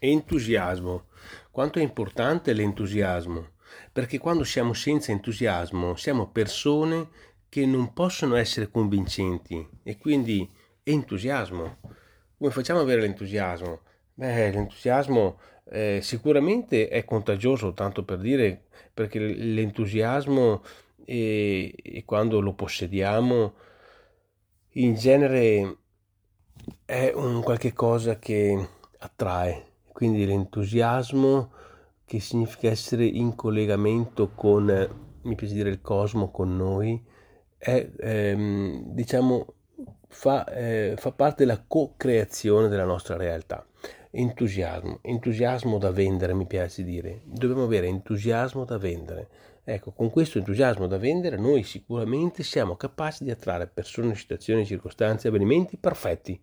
Entusiasmo. Quanto è importante l'entusiasmo? Perché quando siamo senza entusiasmo siamo persone che non possono essere convincenti e quindi entusiasmo. Come facciamo ad avere l'entusiasmo? Beh, l'entusiasmo eh, sicuramente è contagioso, tanto per dire, perché l'entusiasmo e, e quando lo possediamo in genere è un qualche cosa che attrae quindi l'entusiasmo che significa essere in collegamento con, mi piace dire il cosmo, con noi, è, ehm, diciamo, fa, eh, fa parte della co-creazione della nostra realtà. Entusiasmo, entusiasmo da vendere, mi piace dire. Dobbiamo avere entusiasmo da vendere. Ecco, con questo entusiasmo da vendere noi sicuramente siamo capaci di attrarre persone, situazioni, circostanze, avvenimenti perfetti.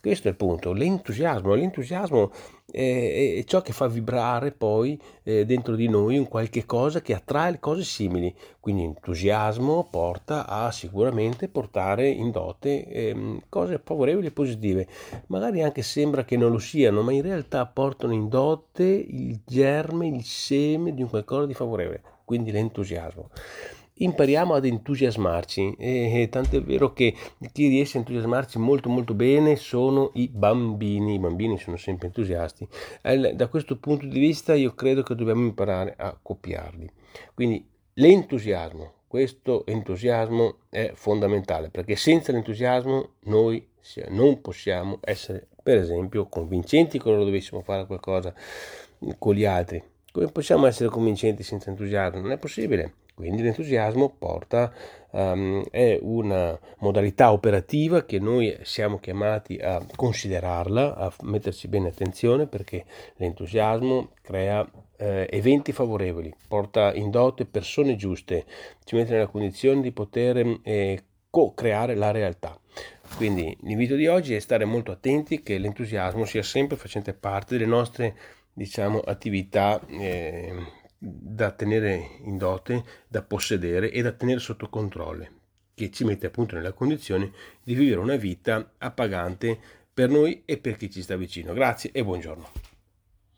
Questo è il punto, l'entusiasmo. L'entusiasmo è, è ciò che fa vibrare poi eh, dentro di noi un qualche cosa che attrae cose simili. Quindi entusiasmo porta a sicuramente portare in dote eh, cose favorevoli e positive. Magari anche sembra che non lo siano, ma in realtà portano in dote il germe, il seme di un qualcosa di favorevole. Quindi l'entusiasmo impariamo ad entusiasmarci e, tanto è vero che chi riesce a entusiasmarci molto molto bene sono i bambini, i bambini sono sempre entusiasti. Da questo punto di vista io credo che dobbiamo imparare a copiarli. Quindi l'entusiasmo, questo entusiasmo è fondamentale perché senza l'entusiasmo noi non possiamo essere per esempio convincenti quando dovessimo fare qualcosa con gli altri. Come possiamo essere convincenti senza entusiasmo? Non è possibile. Quindi l'entusiasmo porta, um, è una modalità operativa che noi siamo chiamati a considerarla, a metterci bene attenzione perché l'entusiasmo crea eh, eventi favorevoli, porta in dote persone giuste, ci mette nella condizione di poter eh, co-creare la realtà. Quindi l'invito di oggi è stare molto attenti che l'entusiasmo sia sempre facente parte delle nostre diciamo, attività eh, da tenere in dote, da possedere e da tenere sotto controllo, che ci mette appunto nella condizione di vivere una vita appagante per noi e per chi ci sta vicino. Grazie e buongiorno.